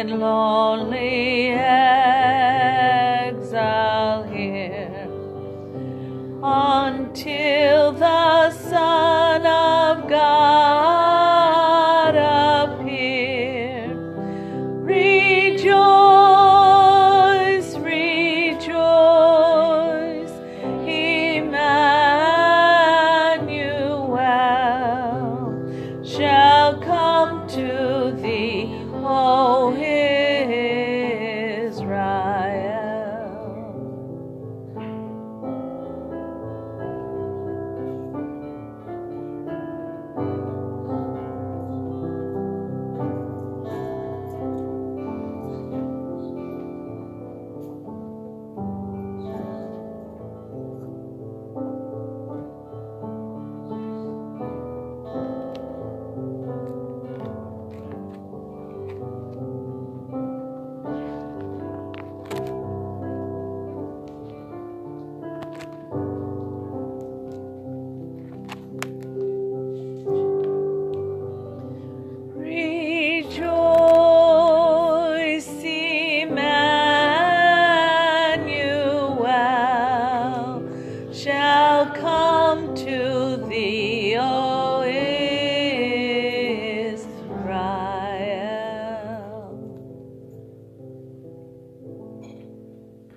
in lonely exile here until